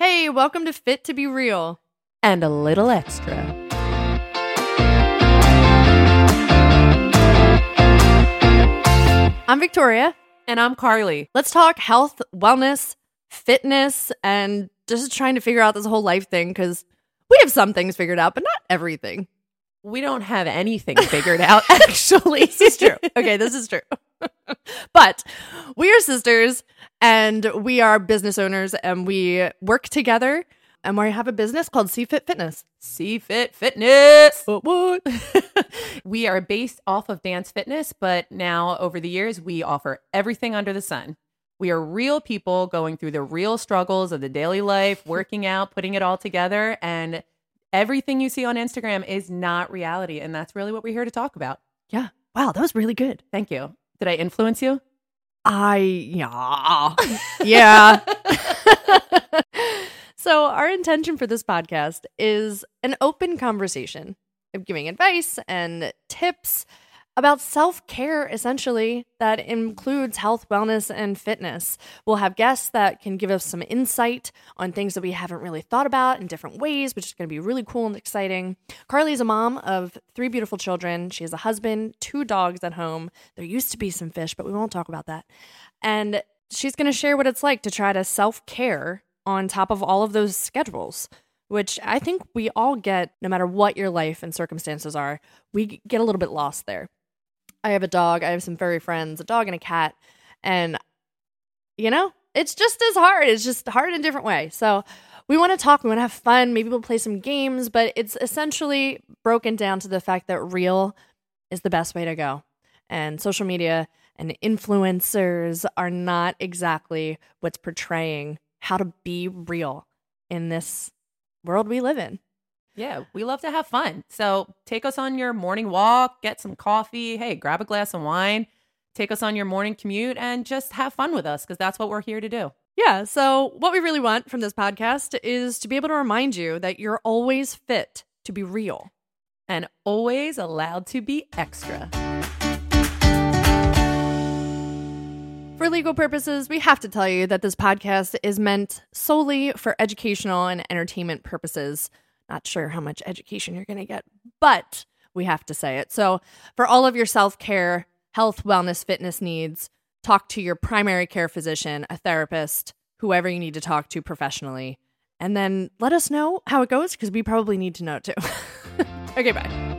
Hey, welcome to Fit to Be Real. and a little extra. I'm Victoria. And I'm Carly. Let's talk health, wellness, fitness, and just trying to figure out this whole life thing because we have some things figured out, but not everything. We don't have anything figured out, actually. This is true. Okay, this is true. but we are sisters and we are business owners and we work together and we have a business called CFit Fitness. CFit Fitness. What what? we are based off of dance fitness, but now over the years, we offer everything under the sun. We are real people going through the real struggles of the daily life, working out, putting it all together. And everything you see on Instagram is not reality. And that's really what we're here to talk about. Yeah. Wow, that was really good. Thank you. Did I influence you? I yeah. Yeah. so our intention for this podcast is an open conversation giving advice and tips about self-care essentially that includes health, wellness and fitness. We'll have guests that can give us some insight on things that we haven't really thought about in different ways, which is going to be really cool and exciting. Carly's a mom of three beautiful children. She has a husband, two dogs at home. There used to be some fish, but we won't talk about that. And she's going to share what it's like to try to self care on top of all of those schedules, which I think we all get no matter what your life and circumstances are. We get a little bit lost there. I have a dog, I have some furry friends, a dog and a cat. And, you know, it's just as hard. It's just hard in a different way. So, we want to talk, we want to have fun. Maybe we'll play some games, but it's essentially broken down to the fact that real is the best way to go. And social media and influencers are not exactly what's portraying how to be real in this world we live in. Yeah, we love to have fun. So take us on your morning walk, get some coffee. Hey, grab a glass of wine, take us on your morning commute, and just have fun with us because that's what we're here to do. Yeah. So, what we really want from this podcast is to be able to remind you that you're always fit to be real. And always allowed to be extra. For legal purposes, we have to tell you that this podcast is meant solely for educational and entertainment purposes. Not sure how much education you're going to get, but we have to say it. So, for all of your self care, health, wellness, fitness needs, talk to your primary care physician, a therapist, whoever you need to talk to professionally, and then let us know how it goes because we probably need to know too. okay, bye.